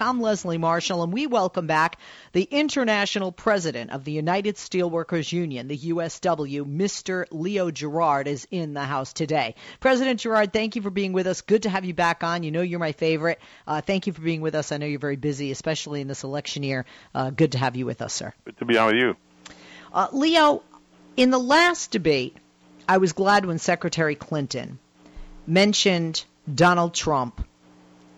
I'm Leslie Marshall, and we welcome back the international president of the United Steelworkers Union, the USW, Mr. Leo Gerard, is in the house today. President Gerard, thank you for being with us. Good to have you back on. You know you're my favorite. Uh, thank you for being with us. I know you're very busy, especially in this election year. Uh, good to have you with us, sir. Good to be on with you. Uh, Leo, in the last debate, I was glad when Secretary Clinton mentioned Donald Trump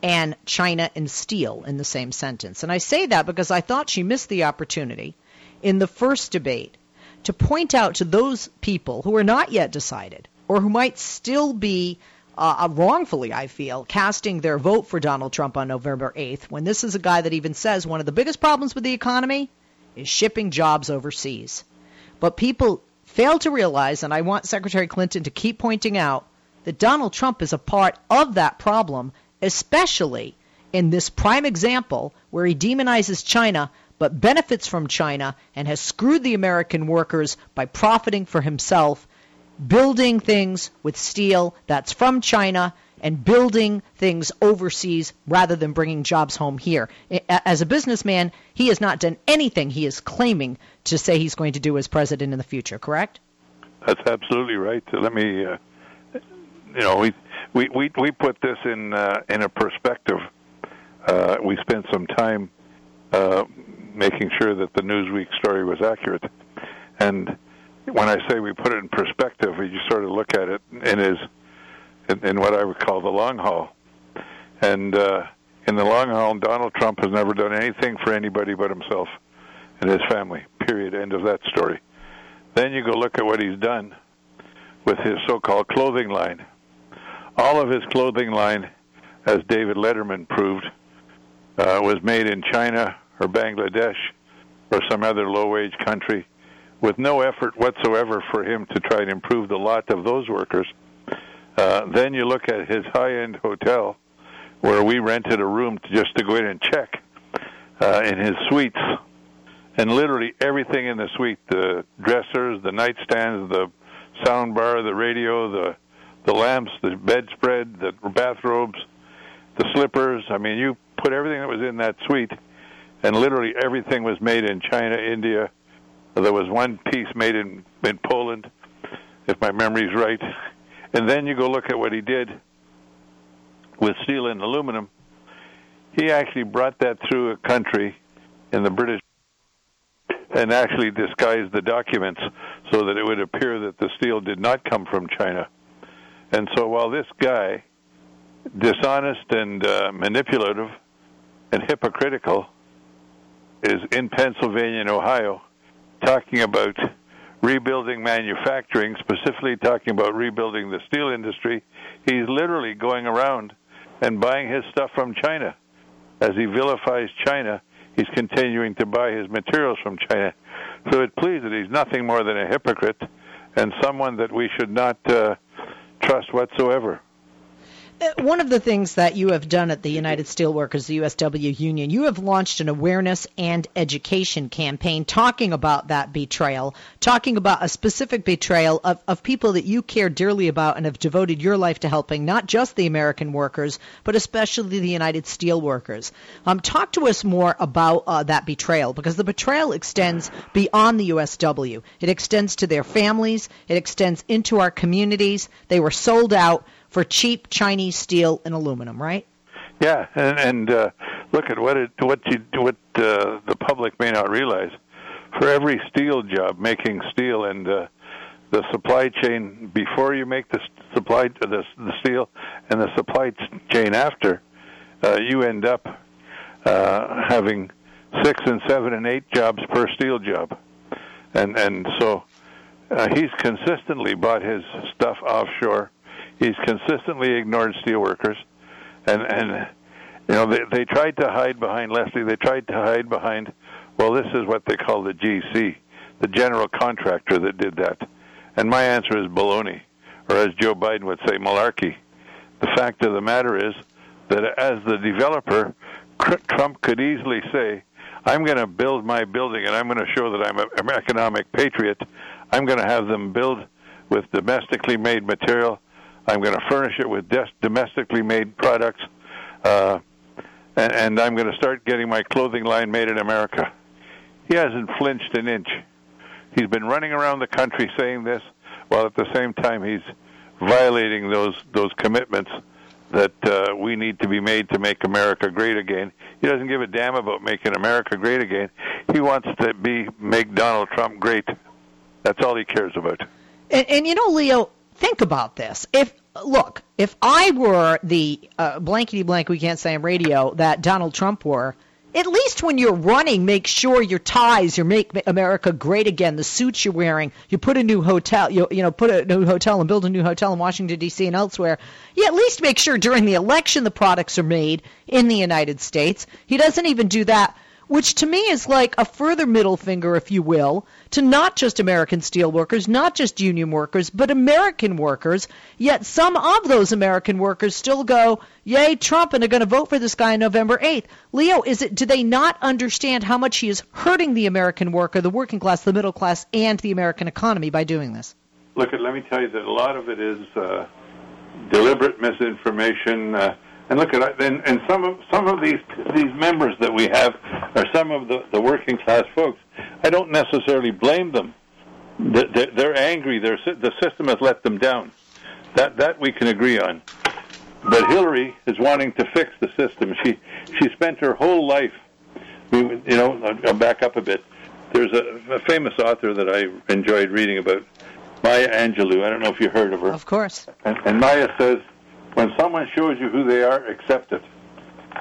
and China and steel in the same sentence. And I say that because I thought she missed the opportunity in the first debate to point out to those people who are not yet decided or who might still be uh, uh wrongfully, I feel, casting their vote for Donald Trump on November 8th, when this is a guy that even says one of the biggest problems with the economy is shipping jobs overseas. But people fail to realize, and I want Secretary Clinton to keep pointing out, that Donald Trump is a part of that problem especially in this prime example where he demonizes China but benefits from China and has screwed the American workers by profiting for himself, building things with steel that's from China and building things overseas rather than bringing jobs home here. As a businessman, he has not done anything he is claiming to say he's going to do as president in the future, correct? That's absolutely right. Let me, uh, you know, we we we we put this in uh, in a perspective. Uh, we spent some time uh, making sure that the Newsweek story was accurate, and when I say we put it in perspective, you sort of look at it in his in, in what I would call the long haul, and uh, in the long haul, Donald Trump has never done anything for anybody but himself and his family. Period. End of that story. Then you go look at what he's done with his so-called clothing line all of his clothing line, as David Letterman proved, uh, was made in China or Bangladesh or some other low-wage country, with no effort whatsoever for him to try and improve the lot of those workers. Uh, then you look at his high-end hotel, where we rented a room to, just to go in and check uh, in his suites, and literally everything in the suite—the dressers, the nightstands, the sound bar, the radio, the the lamps, the bedspread, the bathrobes, the slippers. I mean, you put everything that was in that suite, and literally everything was made in China, India. There was one piece made in in Poland, if my memory's right. And then you go look at what he did with steel and aluminum. He actually brought that through a country in the British and actually disguised the documents so that it would appear that the steel did not come from China. And so while this guy, dishonest and uh, manipulative and hypocritical, is in Pennsylvania and Ohio talking about rebuilding manufacturing, specifically talking about rebuilding the steel industry, he's literally going around and buying his stuff from China. As he vilifies China, he's continuing to buy his materials from China. So it pleases that he's nothing more than a hypocrite and someone that we should not uh, trust whatsoever. Uh, one of the things that you have done at the United Steelworkers, the USW Union, you have launched an awareness and education campaign talking about that betrayal, talking about a specific betrayal of, of people that you care dearly about and have devoted your life to helping, not just the American workers, but especially the United Steelworkers. Um, talk to us more about uh, that betrayal, because the betrayal extends beyond the USW. It extends to their families, it extends into our communities. They were sold out for cheap Chinese steel and aluminum, right? Yeah, and, and uh, look at what it what you what uh, the public may not realize. For every steel job, making steel and uh, the supply chain before you make the supply the, the steel and the supply chain after, uh, you end up uh, having six and seven and eight jobs per steel job, and and so uh, he's consistently bought his stuff offshore He's consistently ignored steelworkers, and and you know they they tried to hide behind Leslie. They tried to hide behind, well, this is what they call the GC, the general contractor that did that. And my answer is baloney, or as Joe Biden would say, malarkey. The fact of the matter is that as the developer, Trump could easily say, I'm going to build my building and I'm going to show that I'm an economic patriot. I'm going to have them build with domestically made material I'm going to furnish it with des- domestically made products. Uh, and, and I'm going to start getting my clothing line made in America. He hasn't flinched an inch. He's been running around the country saying this, while at the same time he's violating those those commitments that uh, we need to be made to make America great again. He doesn't give a damn about making America great again. He wants to be make Donald Trump great. That's all he cares about. And, and you know, Leo, think about this. If look, if I were the uh, blankety blank, we can't say on radio that Donald Trump were at least when you're running, make sure your ties, you make America great again. The suits you're wearing, you put a new hotel, you you know, put a new hotel and build a new hotel in Washington D.C. and elsewhere. You at least make sure during the election the products are made in the United States. He doesn't even do that which to me is like a further middle finger, if you will, to not just American steelworkers, not just union workers, but American workers. Yet some of those American workers still go, "Yay, Trump!" and are going to vote for this guy on November 8th. Leo, is it? Do they not understand how much he is hurting the American worker, the working class, the middle class, and the American economy by doing this? Look, let me tell you that a lot of it is uh, deliberate misinformation. Uh, and look at and, and some of some of these these members that we have are some of the, the working class folks. I don't necessarily blame them. They're angry. They're, the system has let them down. That that we can agree on. But Hillary is wanting to fix the system. She she spent her whole life. You know, I'll back up a bit. There's a, a famous author that I enjoyed reading about, Maya Angelou. I don't know if you heard of her. Of course. And, and Maya says when someone shows you who they are, accept it.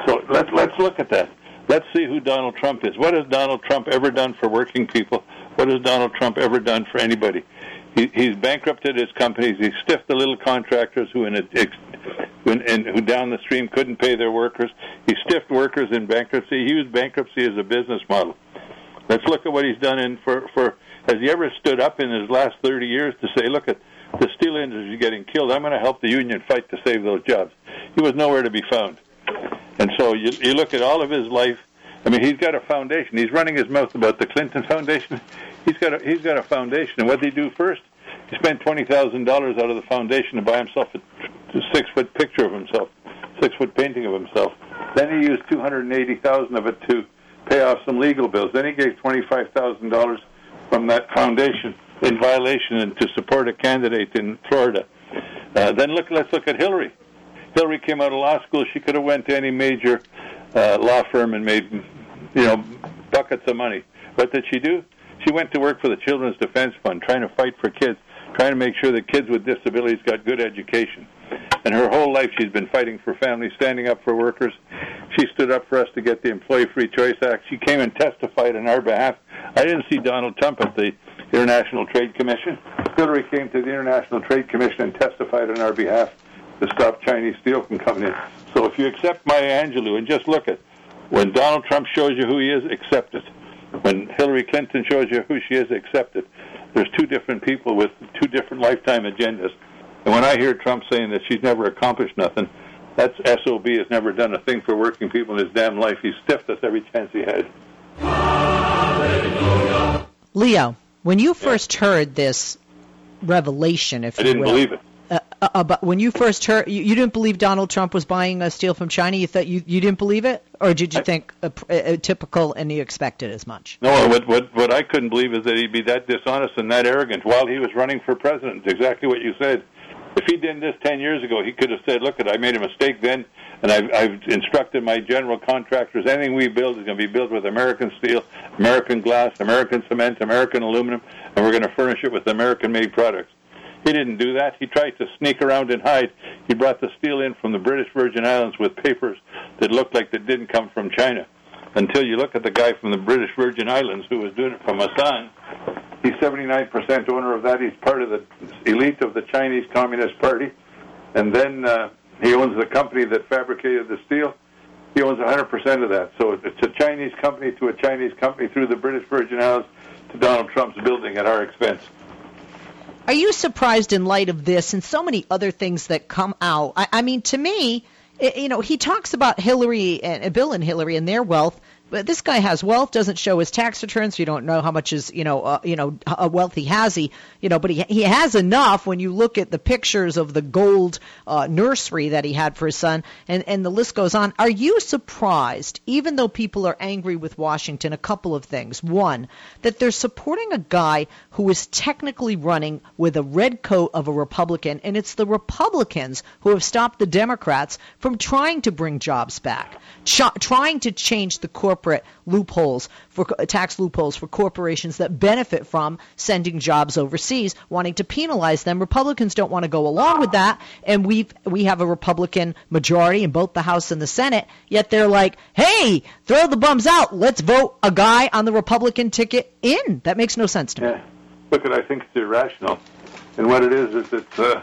So let's let's look at that. Let's see who Donald Trump is. What has Donald Trump ever done for working people? What has Donald Trump ever done for anybody? He, he's bankrupted his companies. He stiffed the little contractors who in, a, in, in who down the stream couldn't pay their workers. He stiffed workers in bankruptcy. He used bankruptcy as a business model. Let's look at what he's done in for for. Has he ever stood up in his last 30 years to say, look at the steel industry is getting killed. I'm going to help the union fight to save those jobs. He was nowhere to be found. And so you, you look at all of his life. I mean, he's got a foundation. He's running his mouth about the Clinton Foundation. He's got a, he's got a foundation. And what did he do first? He spent twenty thousand dollars out of the foundation to buy himself a six foot picture of himself, six foot painting of himself. Then he used two hundred and eighty thousand of it to pay off some legal bills. Then he gave twenty five thousand dollars from that foundation in violation and to support a candidate in Florida. Uh, then look, let's look at Hillary. Hillary came out of law school. She could have went to any major uh, law firm and made, you know, buckets of money. What did she do? She went to work for the Children's Defense Fund, trying to fight for kids, trying to make sure that kids with disabilities got good education. And her whole life, she's been fighting for families, standing up for workers. She stood up for us to get the Employee Free Choice Act. She came and testified on our behalf. I didn't see Donald Trump at the International Trade Commission. Hillary came to the International Trade Commission and testified on our behalf to stop Chinese steel from coming in. So if you accept Maya Angelou and just look at when Donald Trump shows you who he is, accept it. When Hillary Clinton shows you who she is, accept it. There's two different people with two different lifetime agendas. And when I hear Trump saying that she's never accomplished nothing, that's SOB has never done a thing for working people in his damn life. He stiffed us every chance he had. Leo, when you first yeah. heard this revelation, if I you didn't will, believe it. Uh, uh, but when you first heard, you, you, didn't believe Donald Trump was buying uh, steel from China. You thought you, you didn't believe it, or did you I, think uh, uh, typical and you expected as much? No, what what what I couldn't believe is that he'd be that dishonest and that arrogant while he was running for president. Exactly what you said. If he did this ten years ago, he could have said, "Look, I made a mistake then, and I've, I've instructed my general contractors: anything we build is going to be built with American steel, American glass, American cement, American aluminum, and we're going to furnish it with American-made products." He didn't do that. He tried to sneak around and hide. He brought the steel in from the British Virgin Islands with papers that looked like they didn't come from China. Until you look at the guy from the British Virgin Islands who was doing it from Asan, he's 79% owner of that. He's part of the elite of the Chinese Communist Party. And then uh, he owns the company that fabricated the steel. He owns 100% of that. So it's a Chinese company to a Chinese company through the British Virgin Islands to Donald Trump's building at our expense. Are you surprised in light of this and so many other things that come out? I, I mean, to me, you know, he talks about Hillary and Bill and Hillary and their wealth but this guy has wealth, doesn't show his tax returns, you don't know how much is, you know, uh, you know, wealth he has. He, you know, but he he has enough when you look at the pictures of the gold uh, nursery that he had for his son, and and the list goes on. Are you surprised, even though people are angry with Washington, a couple of things. One, that they're supporting a guy who is technically running with a red coat of a Republican, and it's the Republicans who have stopped the Democrats from trying to bring jobs back, ch- trying to change the corporate loopholes for tax loopholes for corporations that benefit from sending jobs overseas, wanting to penalize them. Republicans don't want to go along with that, and we we have a Republican majority in both the House and the Senate. Yet they're like, "Hey, throw the bums out. Let's vote a guy on the Republican ticket in." That makes no sense to me. Look, I think it's irrational, and what it is is it's uh,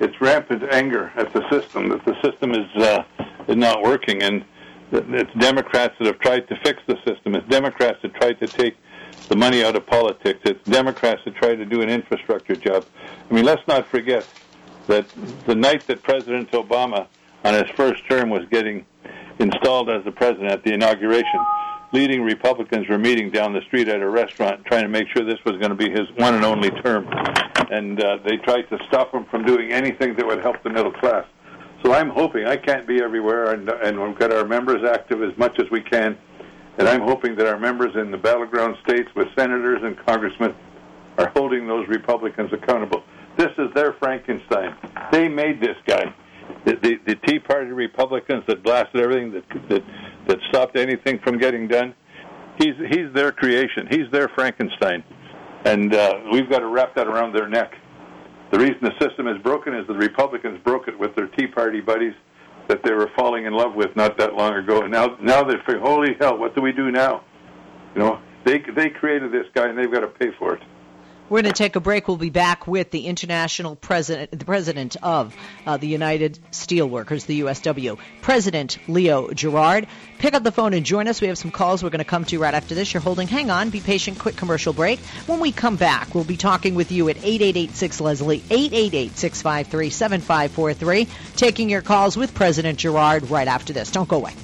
it's rampant anger at the system that the system is uh, is not working, and it's Democrats that have tried to fix the system. It's Democrats that tried to take the money out of politics. It's Democrats that tried to do an infrastructure job. I mean, let's not forget that the night that President Obama, on his first term, was getting installed as the president at the inauguration, leading Republicans were meeting down the street at a restaurant trying to make sure this was going to be his one and only term. And uh, they tried to stop him from doing anything that would help the middle class. So I'm hoping I can't be everywhere, and, and we've got our members active as much as we can. And I'm hoping that our members in the battleground states with senators and congressmen are holding those Republicans accountable. This is their Frankenstein. They made this guy. The, the, the Tea Party Republicans that blasted everything, that, that, that stopped anything from getting done, he's, he's their creation. He's their Frankenstein. And uh, we've got to wrap that around their neck. The reason the system is broken is the Republicans broke it with their Tea Party buddies that they were falling in love with not that long ago. And now, now they're "Holy hell, what do we do now?" You know, they they created this guy and they've got to pay for it. We're going to take a break. We'll be back with the international president, the president of uh, the United Steelworkers, the USW, President Leo Gerard. Pick up the phone and join us. We have some calls we're going to come to right after this. You're holding. Hang on. Be patient. Quick commercial break. When we come back, we'll be talking with you at 8886 Leslie, 888 653 7543, taking your calls with President Gerard right after this. Don't go away.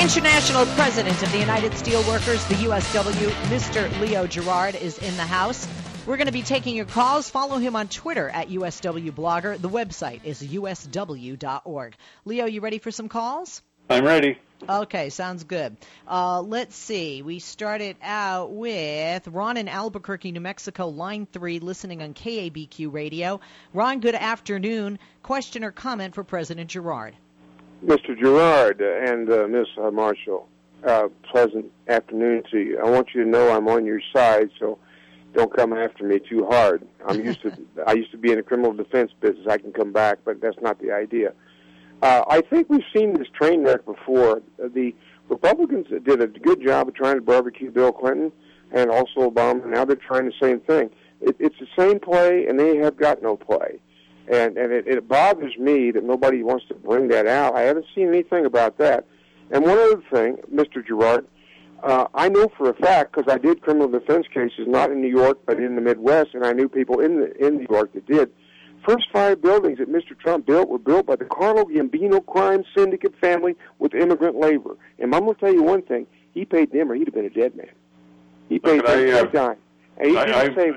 International President of the United Steelworkers, the USW, Mr. Leo Gerard, is in the house. We're going to be taking your calls. Follow him on Twitter at USW Blogger. The website is usw.org. Leo, you ready for some calls? I'm ready. Okay, sounds good. Uh, let's see. We started out with Ron in Albuquerque, New Mexico, line three, listening on KABQ radio. Ron, good afternoon. Question or comment for President Gerard? Mr. Gerard and uh, Miss uh, Marshall, uh, pleasant afternoon to you. I want you to know I'm on your side, so don't come after me too hard. I'm used to I used to be in the criminal defense business. I can come back, but that's not the idea. Uh, I think we've seen this train wreck before. The Republicans did a good job of trying to barbecue Bill Clinton and also Obama. Now they're trying the same thing. It, it's the same play, and they have got no play and and it, it bothers me that nobody wants to bring that out. I haven't seen anything about that. And one other thing, Mr. Gerard, uh, I know for a fact because I did criminal defense cases not in New York but in the Midwest, and I knew people in the, in New York that did. First five buildings that Mr. Trump built were built by the Carlo Gambino crime syndicate family with immigrant labor. And I'm going to tell you one thing: he paid them, or he'd have been a dead man. He paid them I, uh, time. And he I, didn't I, say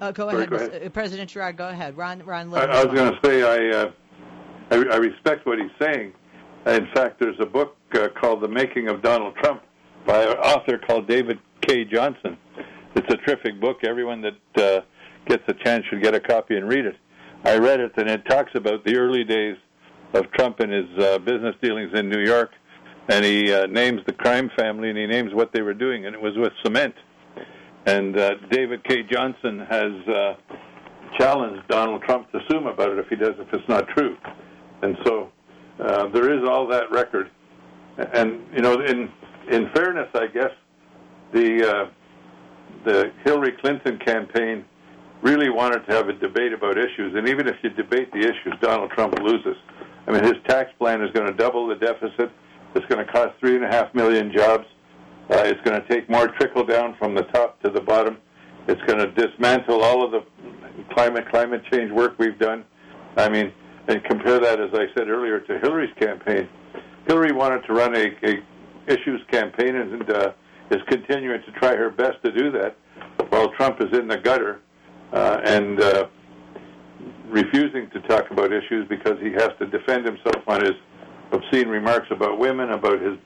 uh, go Sorry, ahead, go ahead. Uh, President Gerard. Go ahead, Ron. Ron. I, I was going to say I, uh, I, I respect what he's saying. In fact, there's a book uh, called "The Making of Donald Trump" by an author called David Cay Johnston. It's a terrific book. Everyone that uh, gets a chance should get a copy and read it. I read it, and it talks about the early days of Trump and his uh, business dealings in New York, and he uh, names the crime family and he names what they were doing, and it was with cement. And uh, David Cay Johnston has uh, challenged Donald Trump to sue him about it if he does, if it's not true. And so uh, there is all that record. And you know, in in fairness, I guess the uh, the Hillary Clinton campaign really wanted to have a debate about issues, and even if you debate the issues, Donald Trump loses. I mean, his tax plan is going to double the deficit. It's going to cost three and a half million jobs. Uh, it's going to take more trickle down from the top to the bottom. It's going to dismantle all of the climate climate change work we've done. I mean, and compare that, as I said earlier, to Hillary's campaign. Hillary wanted to run a, a issues campaign and uh, is continuing to try her best to do that, while Trump is in the gutter uh, and uh, refusing to talk about issues because he has to defend himself on his obscene remarks about women, about his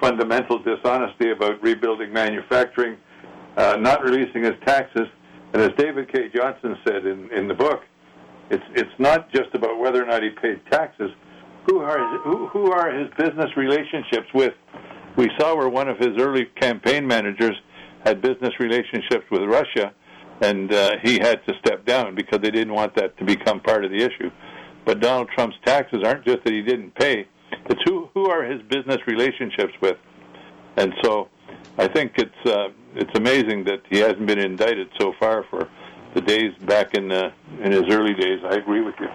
fundamental dishonesty about rebuilding manufacturing, uh, not releasing his taxes. And as David Cay Johnston said in, in the book, it's it's not just about whether or not he paid taxes. Who are his, who, who are his business relationships with? We saw where one of his early campaign managers had business relationships with Russia, and uh, he had to step down because they didn't want that to become part of the issue. But Donald Trump's taxes aren't just that he didn't pay; it's who who are his business relationships with. And so, I think it's uh, it's amazing that he hasn't been indicted so far for the days back in the in his early days. I agree with you.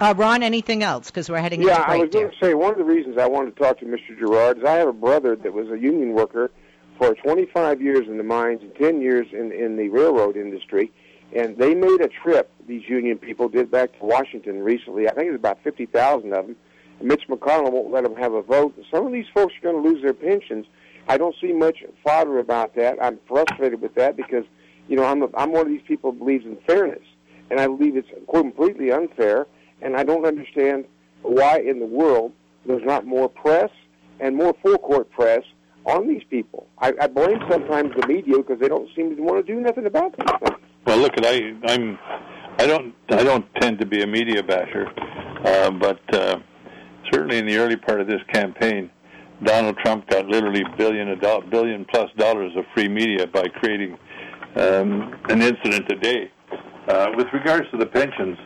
Uh, Ron, anything else? Because we're heading yeah, into. I was going to say one of the reasons I wanted to talk to Mr. Gerard is I have a brother that was a union worker for 25 years in the mines and 10 years in in the railroad industry, and they made a trip. These union people did back to Washington recently. I think it was about 50,000 of them. Mitch McConnell won't let them have a vote. Some of these folks are going to lose their pensions. I don't see much fodder about that. I'm frustrated with that because you know, I'm a, I'm one of these people who believes in fairness, and I believe it's completely unfair, and I don't understand why in the world there's not more press and more full court press on these people. I, I blame sometimes the media because they don't seem to want to do nothing about things. Well, look, I I'm I don't I don't tend to be a media basher, uh, but uh, certainly in the early part of this campaign, Donald Trump got literally billion a billion plus dollars of free media by creating um, an incident a day. Uh, with regards to the pensions,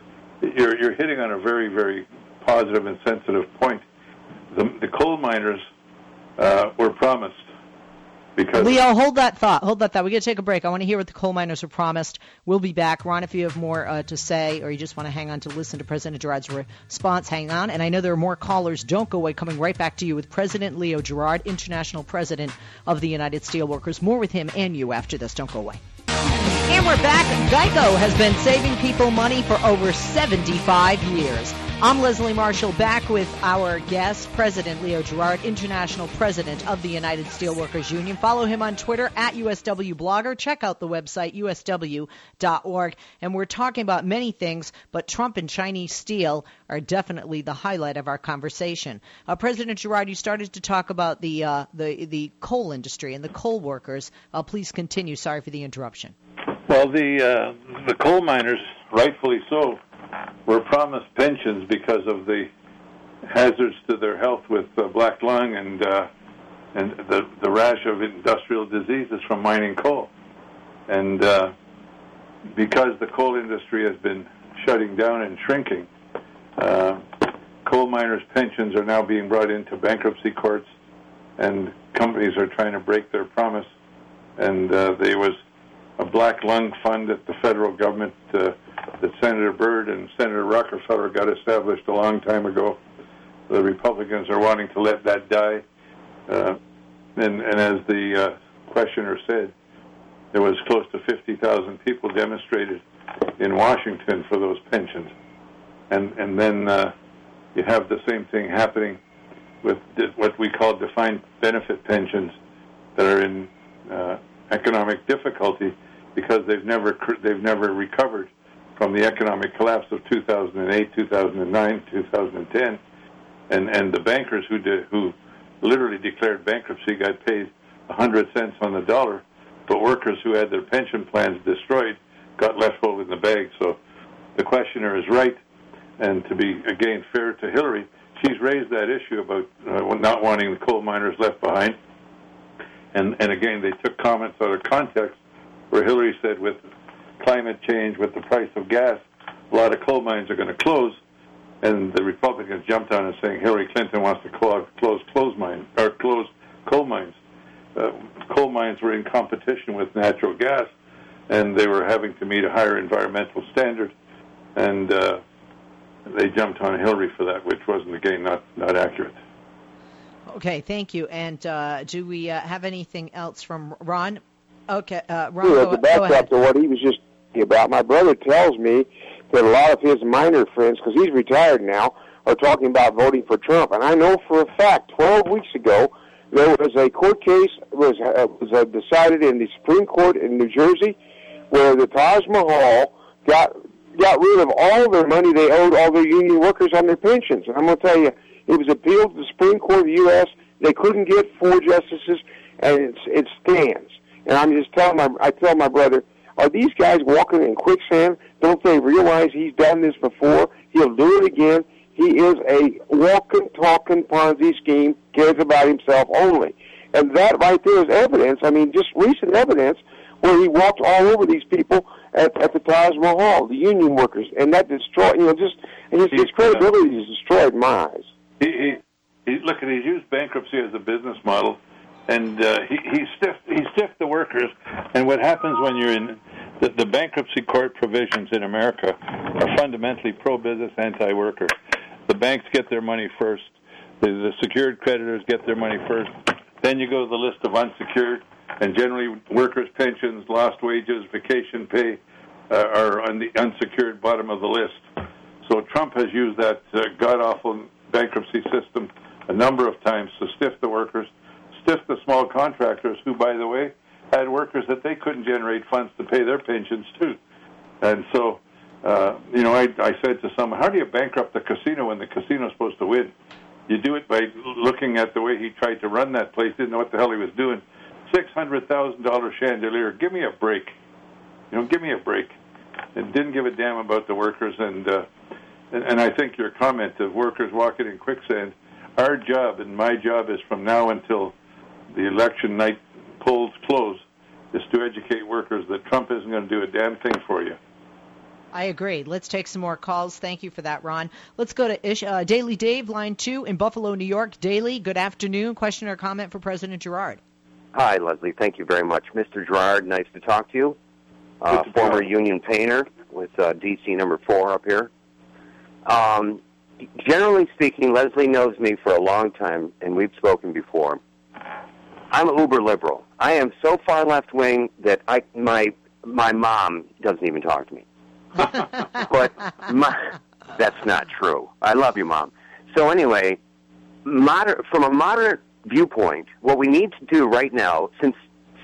you're, you're hitting on a very, very positive and sensitive point. The, the coal miners uh, were promised because Leo, hold that thought. Hold that thought. We got to take a break. I want to hear what the coal miners were promised. We'll be back. Ron, if you have more uh, to say or you just want to hang on to listen to President Gerard's response, hang on. And I know there are more callers. Don't go away. Coming right back to you with President Leo Gerard, International President of the United Steelworkers. More with him and you after this. Don't go away. And we're back. Geico has been saving people money for over 75 years. I'm Leslie Marshall, back with our guest, President Leo Gerard, International President of the United Steelworkers Union. Follow him on Twitter at USW Blogger. Check out the website, usw.org. And we're talking about many things, but Trump and Chinese steel are definitely the highlight of our conversation. Uh, President Gerard, you started to talk about the, uh, the, the coal industry and the coal workers. Uh, please continue. Sorry for the interruption. Well, the uh, the coal miners, rightfully so, were promised pensions because of the hazards to their health with uh, black lung and uh, and the the rash of industrial diseases from mining coal, and uh, because the coal industry has been shutting down and shrinking, uh, coal miners' pensions are now being brought into bankruptcy courts, and companies are trying to break their promise, and uh, there was a black lung fund that the federal government uh, that Senator Byrd and Senator Rockefeller got established a long time ago. The Republicans are wanting to let that die. Uh, and, and as the uh, questioner said, there was close to 50,000 people demonstrated in Washington for those pensions. And, and then uh, you have the same thing happening with what we call defined benefit pensions that are in uh, economic difficulty because they've never they've never recovered from the economic collapse of 2008, 2009, 2010, and and the bankers who did, who literally declared bankruptcy got paid 100 cents on the dollar, but workers who had their pension plans destroyed got left holding the bag. So the questioner is right, and to be again fair to Hillary, she's raised that issue about uh, not wanting the coal miners left behind. And, and again, they took comments out of context where Hillary said with climate change, with the price of gas, a lot of coal mines are going to close, and the Republicans jumped on it saying Hillary Clinton wants to close close close mines or close coal mines. Uh, coal mines were in competition with natural gas, and they were having to meet a higher environmental standard, and uh, they jumped on Hillary for that, which wasn't again not not accurate. Okay, thank you. And uh, do we uh, have anything else from Ron? Okay, uh, Ron, sure, go, to back go up to what he was just about, my brother tells me that a lot of his miner friends, because he's retired now, are talking about voting for Trump. And I know for a fact, 12 weeks ago, there was a court case was uh, was uh, decided in the Supreme Court in New Jersey, where the Taj Mahal got got rid of all their money they owed all their union workers on their pensions. And I'm going to tell you, it was appealed to the Supreme Court of the U.S. They couldn't get four justices, and it's, it stands. And I'm just telling my I tell my brother, are these guys walking in quicksand? Don't they realize he's done this before? He'll do it again. He is a walking, talking Ponzi scheme, cares about himself only. And that right there is evidence, I mean, just recent evidence, where he walked all over these people at, at the Taj Mahal, the union workers, and that destroyed, you know, just, his, his credibility is destroyed in my eyes. He, he, he, look, at he's used bankruptcy as a business model, and uh, he, he stiffed, he stiffed the workers, and what happens when you're in, the, the bankruptcy court provisions in America are fundamentally pro-business, anti-worker the banks get their money first. The, the secured creditors get their money first. Then you go to the list of unsecured, and generally workers' pensions, lost wages, vacation pay uh, are on the unsecured bottom of the list. So Trump has used that uh, god awful bankruptcy system a number of times to stiff the workers, stiff the small contractors, who, by the way, had workers that they couldn't generate funds to pay their pensions too. And so uh, you know, I, I said to someone, how do you bankrupt the casino when the casino's supposed to win? You do it by looking at the way he tried to run that place, didn't know what the hell he was doing. $600,000 chandelier. Give me a break. You know, give me a break. And didn't give a damn about the workers. And, uh, and, and I think your comment of workers walking in quicksand, our job and my job is from now until the election night polls close, is to educate workers that Trump isn't going to do a damn thing for you. I agree. Let's take some more calls. Thank you for that, Ron. Let's go to Ish, uh, Daily Dave, line two in Buffalo, New York. Daily, good afternoon. Question or comment for President Gerard? Hi, Leslie. Thank you very much. Mr. Gerard, nice to talk to you. Uh, former union painter with uh, DC number four up here. Um, generally speaking, Leslie knows me for a long time, and we've spoken before. I'm uber liberal. I am so far left wing that I my my mom doesn't even talk to me. but my, that's not true. I love you, mom. So anyway, moder- from a moderate viewpoint, what we need to do right now, since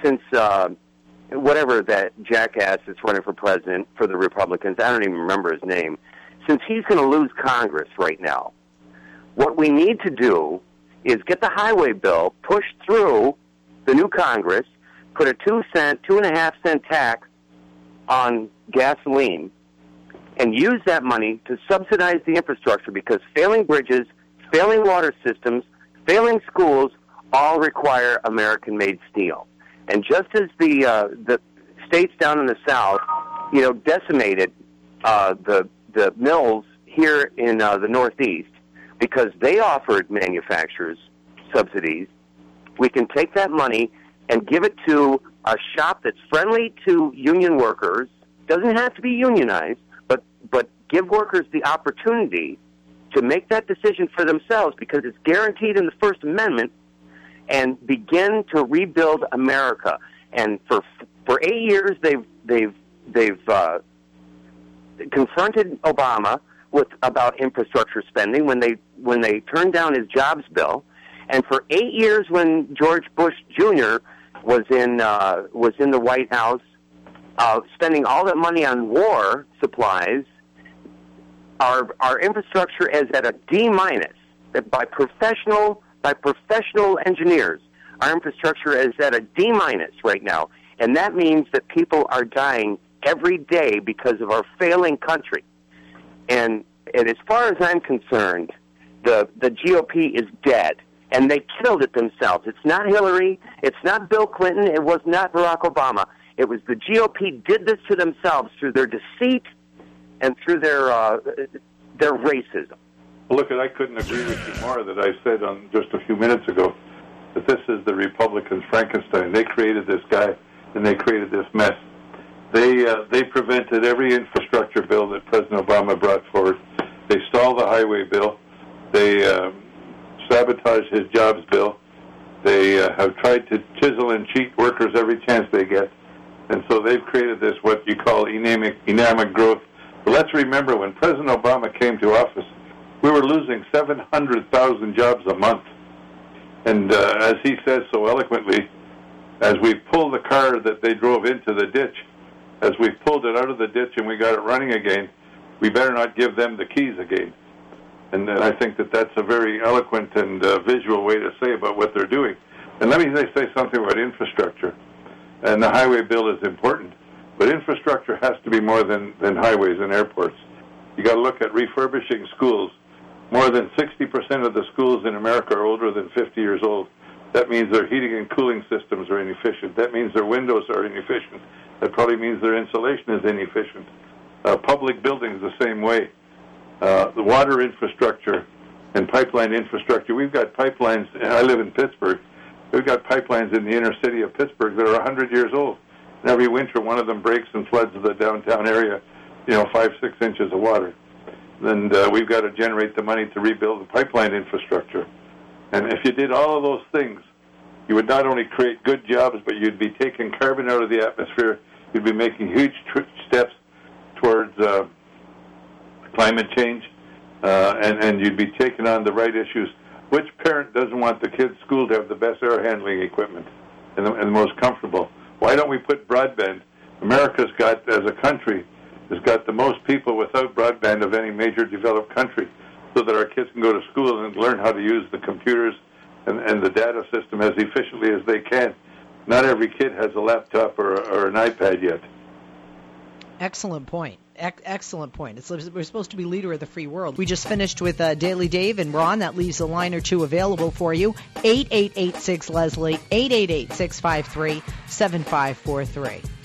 since uh, whatever that jackass is running for president for the Republicans, I don't even remember his name, since he's going to lose Congress right now, what we need to do is get the highway bill pushed through the new Congress, put a two cent, two and a half cent tax on gasoline, and use that money to subsidize the infrastructure because failing bridges, failing water systems, failing schools all require American-made steel. And just as the uh, the states down in the south, you know, decimated uh, the the mills here in uh, the Northeast because they offered manufacturers subsidies, we can take that money and give it to a shop that's friendly to union workers, doesn't have to be unionized, but but give workers the opportunity to make that decision for themselves because it's guaranteed in the First Amendment, and begin to rebuild America. And for for eight years, they've they've they've uh, confronted Obama with about infrastructure spending when they when they turned down his jobs bill, and for eight years when George Bush Jr. was in uh, was in the White House uh, spending all that money on war supplies, our our infrastructure is at a D minus. That by professional by professional engineers, our infrastructure is at a D minus right now, and that means that people are dying every day because of our failing country. And and as far as I'm concerned, the the GOP is dead and they killed it themselves. It's not Hillary. It's not Bill Clinton. It was not Barack Obama. It was the GOP did this to themselves through their deceit and through their uh, their racism. Look, I couldn't agree with you more that I said on just a few minutes ago that this is the Republicans' Frankenstein. They created this guy and they created this mess. They uh, they prevented every infrastructure bill that President Obama brought forward. They stalled the highway bill. They uh, sabotaged his jobs bill. They uh, have tried to chisel and cheat workers every chance they get. And so they've created this, what you call anemic, anemic growth. But let's remember when President Obama came to office, we were losing 700,000 jobs a month. And uh, as he says so eloquently, as we pulled the car that they drove into the ditch, as we pulled it out of the ditch and we got it running again, we better not give them the keys again. And I think that that's a very eloquent and uh, visual way to say about what they're doing. And let me say something about infrastructure. And the highway bill is important, but infrastructure has to be more than, than highways and airports. You got to look at refurbishing schools. More than 60% of the schools in America are older than 50 years old. That means their heating and cooling systems are inefficient. That means their windows are inefficient. That probably means their insulation is inefficient. Uh, public buildings the same way. Uh, the water infrastructure and pipeline infrastructure. We've got pipelines. I live in Pittsburgh. We've got pipelines in the inner city of Pittsburgh that are 100 years old. And every winter, one of them breaks and floods the downtown area, you know, five, six inches of water. And uh, we've got to generate the money to rebuild the pipeline infrastructure. And if you did all of those things, you would not only create good jobs, but you'd be taking carbon out of the atmosphere. You'd be making huge tr- steps towards uh, climate change, uh, and, and you'd be taking on the right issues. Which parent doesn't want the kids' school to have the best air handling equipment and the, and the most comfortable? Why don't we put broadband? America's got, as a country, has got the most people without broadband of any major developed country, so that our kids can go to school and learn how to use the computers and, and the data system as efficiently as they can. Not every kid has a laptop or, or an iPad yet. Excellent point. excellent point. It's, we're supposed to be leader of the free world. We just finished with uh, Daily Dave and Ron. That leaves a line or two available for you. 8886 Leslie, 888 653 7543.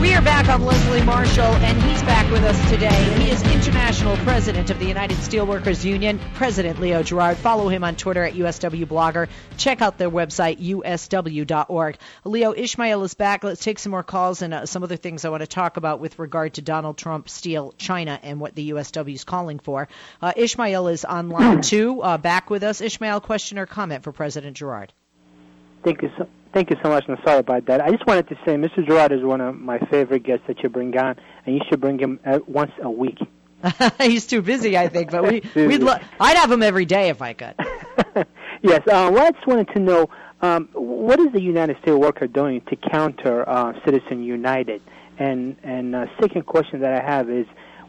We are back. I'm Leslie Marshall, and he's back with us today. He is International President of the United Steelworkers Union, President Leo Gerard. Follow him on Twitter at USW Blogger. Check out their website, usw.org. Leo Ishmael is back. Let's take some more calls and uh, some other things I want to talk about with regard to Donald Trump, Steel, China, and what the USW is calling for. Uh, Ishmael is online too, uh, back with us. Ishmael, question or comment for President Gerard? Thank you so, Thank you so much, and I'm sorry about that. I just wanted to say, Mr. Gerard is one of my favorite guests that you bring on, and you should bring him uh, once a week. He's too busy, I think, but we we'd lo- I'd have him every day if I could. yes. Uh, well, I just wanted to know um, what is the United Steelworkers doing to counter uh, Citizen United, and and uh, second question that I have is.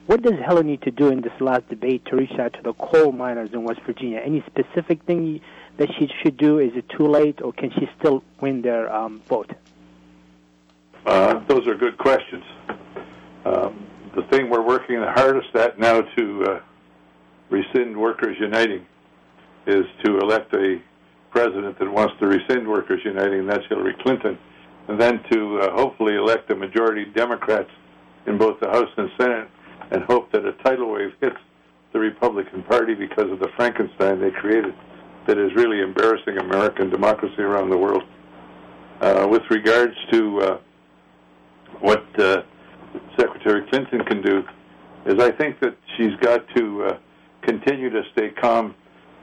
What does Helen need to do in this last debate to reach out to the coal miners in West Virginia? Any specific thing that she should do? Is it too late, or can she still win their um, vote? Uh, those are good questions. Um, the thing we're working the hardest at now to uh, rescind Workers Uniting is to elect a president that wants to rescind Workers Uniting, and that's Hillary Clinton, and then to uh, hopefully elect a majority Democrats in both the House and Senate, and hope that a tidal wave hits the Republican Party because of the Frankenstein they created that is really embarrassing American democracy around the world. Uh, with regards to uh, what uh, Secretary Clinton can do, is I think that she's got to uh, continue to stay calm.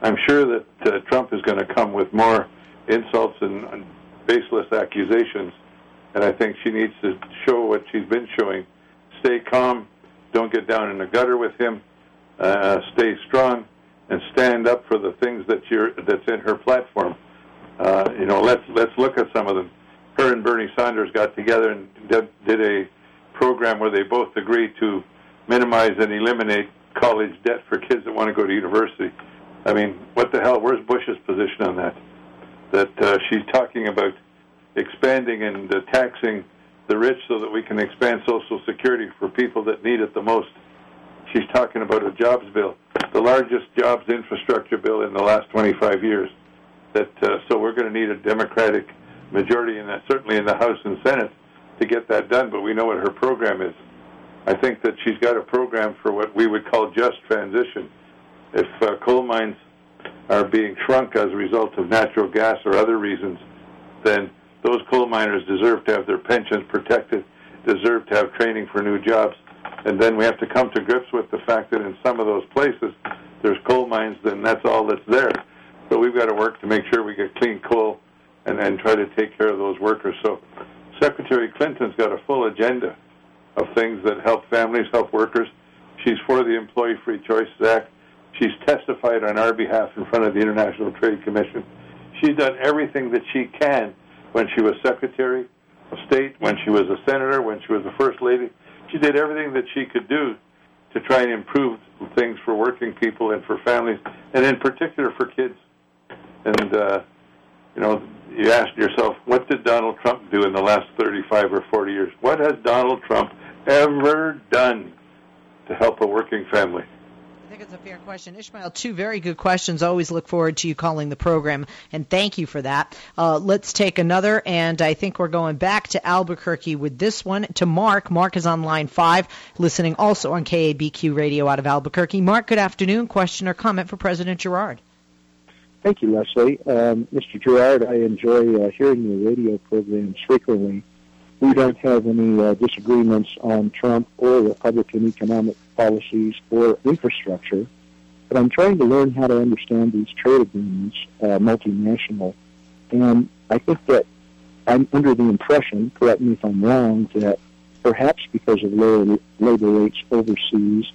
I'm sure that uh, Trump is going to come with more insults and, and baseless accusations, and I think she needs to show what she's been showing. Stay calm. Don't get down in the gutter with him. Uh, stay strong and stand up for the things that you're that's in her platform. Uh, you know, let's let's look at some of them. Her and Bernie Sanders got together and did, did a program where they both agreed to minimize and eliminate college debt for kids that want to go to university. I mean, what the hell? Where's Bush's position on that? That uh, she's talking about expanding and uh, taxing the rich so that we can expand Social Security for people that need it the most. She's talking about a jobs bill the largest jobs infrastructure bill in the last 25 years. That uh, so we're going to need a Democratic majority in that, certainly in the House and Senate, to get that done. But we know what her program is. I think that she's got a program for what we would call just transition. If uh, coal mines are being shrunk as a result of natural gas or other reasons, then those coal miners deserve to have their pensions protected, deserve to have training for new jobs, and then we have to come to grips with the fact that in some of those places there's coal mines, then that's all that's there. So we've got to work to make sure we get clean coal and try to take care of those workers. So Secretary Clinton's got a full agenda of things that help families, help workers. She's for the Employee Free Choice Act. She's testified on our behalf in front of the International Trade Commission. She's done everything that she can when she was Secretary of State, when she was a senator, when she was the First Lady. She did everything that she could do to try and improve things for working people and for families, and in particular for kids. And, uh, you know, you ask yourself, what did Donald Trump do in the last 35 or 40 years? What has Donald Trump ever done to help a working family? I think it's a fair question. Ishmael, two very good questions. Always look forward to you calling the program, and thank you for that. Uh, let's take another, and I think we're going back to Albuquerque with this one to Mark. Mark is on line five, listening also on KABQ Radio out of Albuquerque. Mark, good afternoon. Question or comment for President Gerard? Thank you, Leslie. Um, Mr. Gerard, I enjoy uh, hearing your radio programs frequently. We don't have any uh, disagreements on Trump or Republican economic policies or infrastructure, but I'm trying to learn how to understand these trade agreements, uh, multinational, and I think that I'm under the impression, correct me if I'm wrong, that perhaps because of lower labor rates overseas,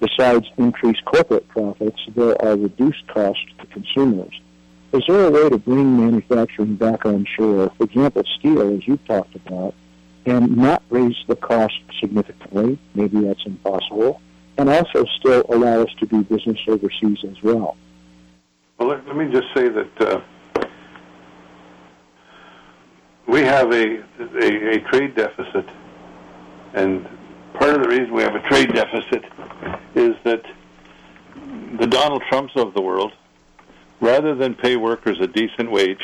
besides increased corporate profits, there are reduced costs to consumers. Is there a way to bring manufacturing back on shore, for example, steel, as you've talked about, and not raise the cost significantly? Maybe that's impossible and also still allow us to do business overseas as well. Well, let, me just say that uh, we have a, a, a trade deficit, and part of the reason we have a trade deficit is that the Donald Trumps of the world, rather than pay workers a decent wage,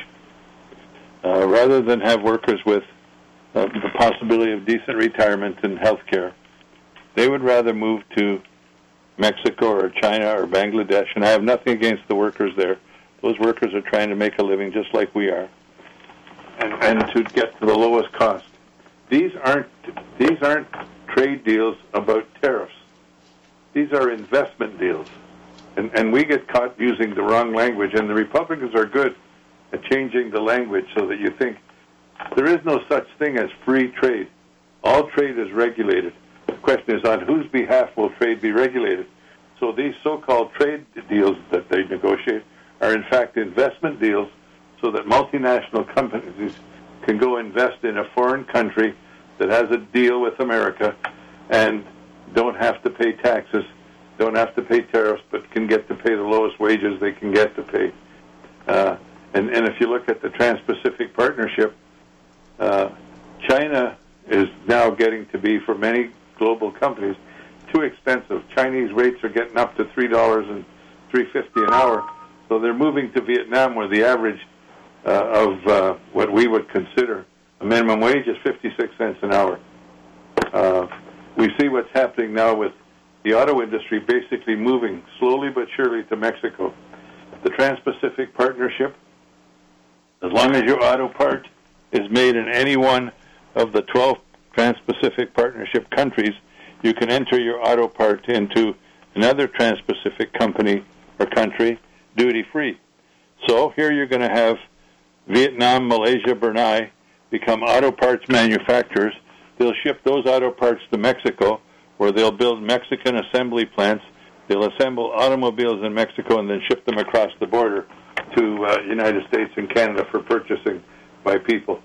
uh, rather than have workers with uh, the possibility of decent retirement and health care, they would rather move to Mexico or China or Bangladesh, and I have nothing against the workers there. Those workers are trying to make a living just like we are, and, and to get to the lowest cost. These aren't these aren't trade deals about tariffs. These are investment deals, and and we get caught using the wrong language. And the Republicans are good at changing the language so that you think there is no such thing as free trade. All trade is regulated question is on whose behalf will trade be regulated? So these so-called trade deals that they negotiate are in fact investment deals so that multinational companies can go invest in a foreign country that has a deal with America and don't have to pay taxes, don't have to pay tariffs, but can get to pay the lowest wages they can get to pay. Uh, and, and if you look at the Trans-Pacific Partnership, uh, China is now getting to be, for many global companies too expensive. Chinese rates are getting up to three dollars and three fifty an hour, so they're moving to Vietnam, where the average uh, of uh, what we would consider a minimum wage is fifty six cents an hour. Uh, we see what's happening now with the auto industry basically moving slowly but surely to Mexico. The Trans-Pacific Partnership, as long as your auto part is made in any one of the 12 Trans-Pacific Partnership countries, you can enter your auto part into another Trans-Pacific company or country duty-free. So here you're going to have Vietnam, Malaysia, Brunei become auto parts manufacturers. They'll ship those auto parts to Mexico, where they'll build Mexican assembly plants. They'll assemble automobiles in Mexico and then ship them across the border to uh, United States and Canada for purchasing by people.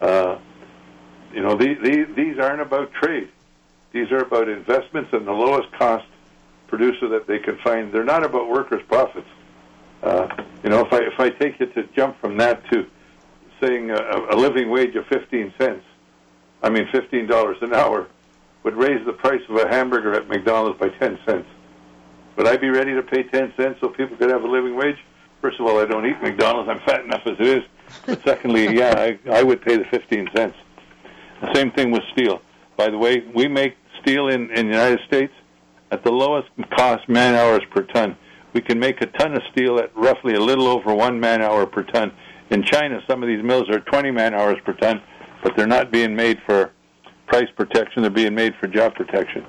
Uh, you know, these, these, these aren't about trade. These are about investments and the lowest cost producer that they can find. They're not about workers' profits. Uh, you know, if I if I take you to jump from that to saying a, a living wage of 15 cents, I mean 15 dollars an hour, would raise the price of a hamburger at McDonald's by 10 cents. Would I be ready to pay 10 cents so people could have a living wage? First of all, I don't eat McDonald's. I'm fat enough as it is. But secondly, yeah, I, I would pay the 15 cents. The same thing with steel. By the way, we make steel in, in the United States at the lowest cost man hours per ton. We can make a ton of steel at roughly a little over one man hour per ton. In China, some of these mills are 20 man hours per ton, but they're not being made for price protection. They're being made for job protection.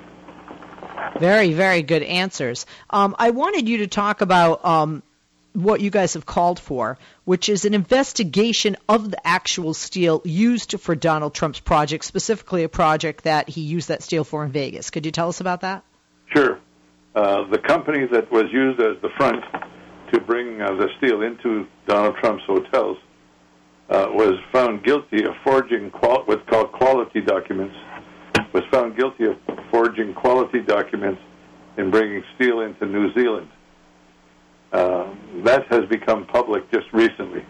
Very, very good answers. Um, I wanted you to talk about um, what you guys have called for, which is an investigation of the actual steel used for Donald Trump's project, specifically a project that he used that steel for in Vegas. Could you tell us about that? Sure. Uh, the company that was used as the front to bring uh, the steel into Donald Trump's hotels uh, was found guilty of forging qual- what's called quality documents. Was found guilty of forging quality documents in bringing steel into New Zealand. Uh, that has become public just recently.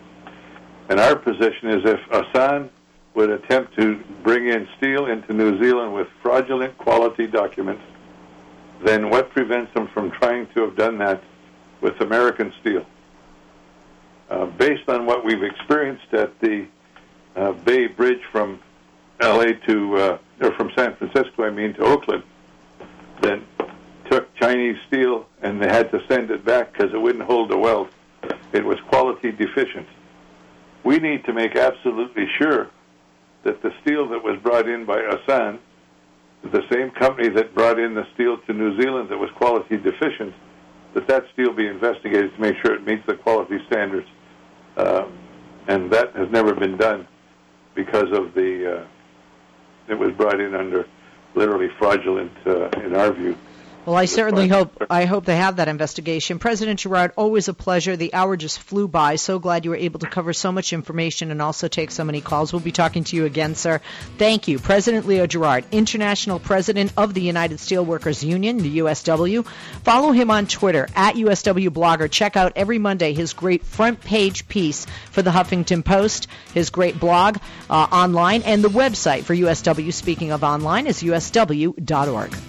And our position is if Asan would attempt to bring in steel into New Zealand with fraudulent quality documents, then what prevents them from trying to have done that with American steel? Uh, based on what we've experienced at the uh, Bay Bridge from LA to, uh, or from San Francisco, I mean, to Oakland, then Chinese steel and they had to send it back because it wouldn't hold the weld. It was quality deficient. We need to make absolutely sure that the steel that was brought in by Asan, the same company that brought in the steel to New Zealand that was quality deficient, that that steel be investigated to make sure it meets the quality standards. Uh, and that has never been done because of the, uh, it was brought in under literally fraudulent, uh, in our view, well, I certainly hope I hope they have that investigation. President Gerard, always a pleasure. The hour just flew by. So glad you were able to cover so much information and also take so many calls. We'll be talking to you again, sir. Thank you, President Leo Gerard, International President of the United Steelworkers Union, the USW. Follow him on Twitter at USW Blogger. Check out every Monday his great front page piece for the Huffington Post, his great blog uh, online, and the website for USW. Speaking of online, is usw.org.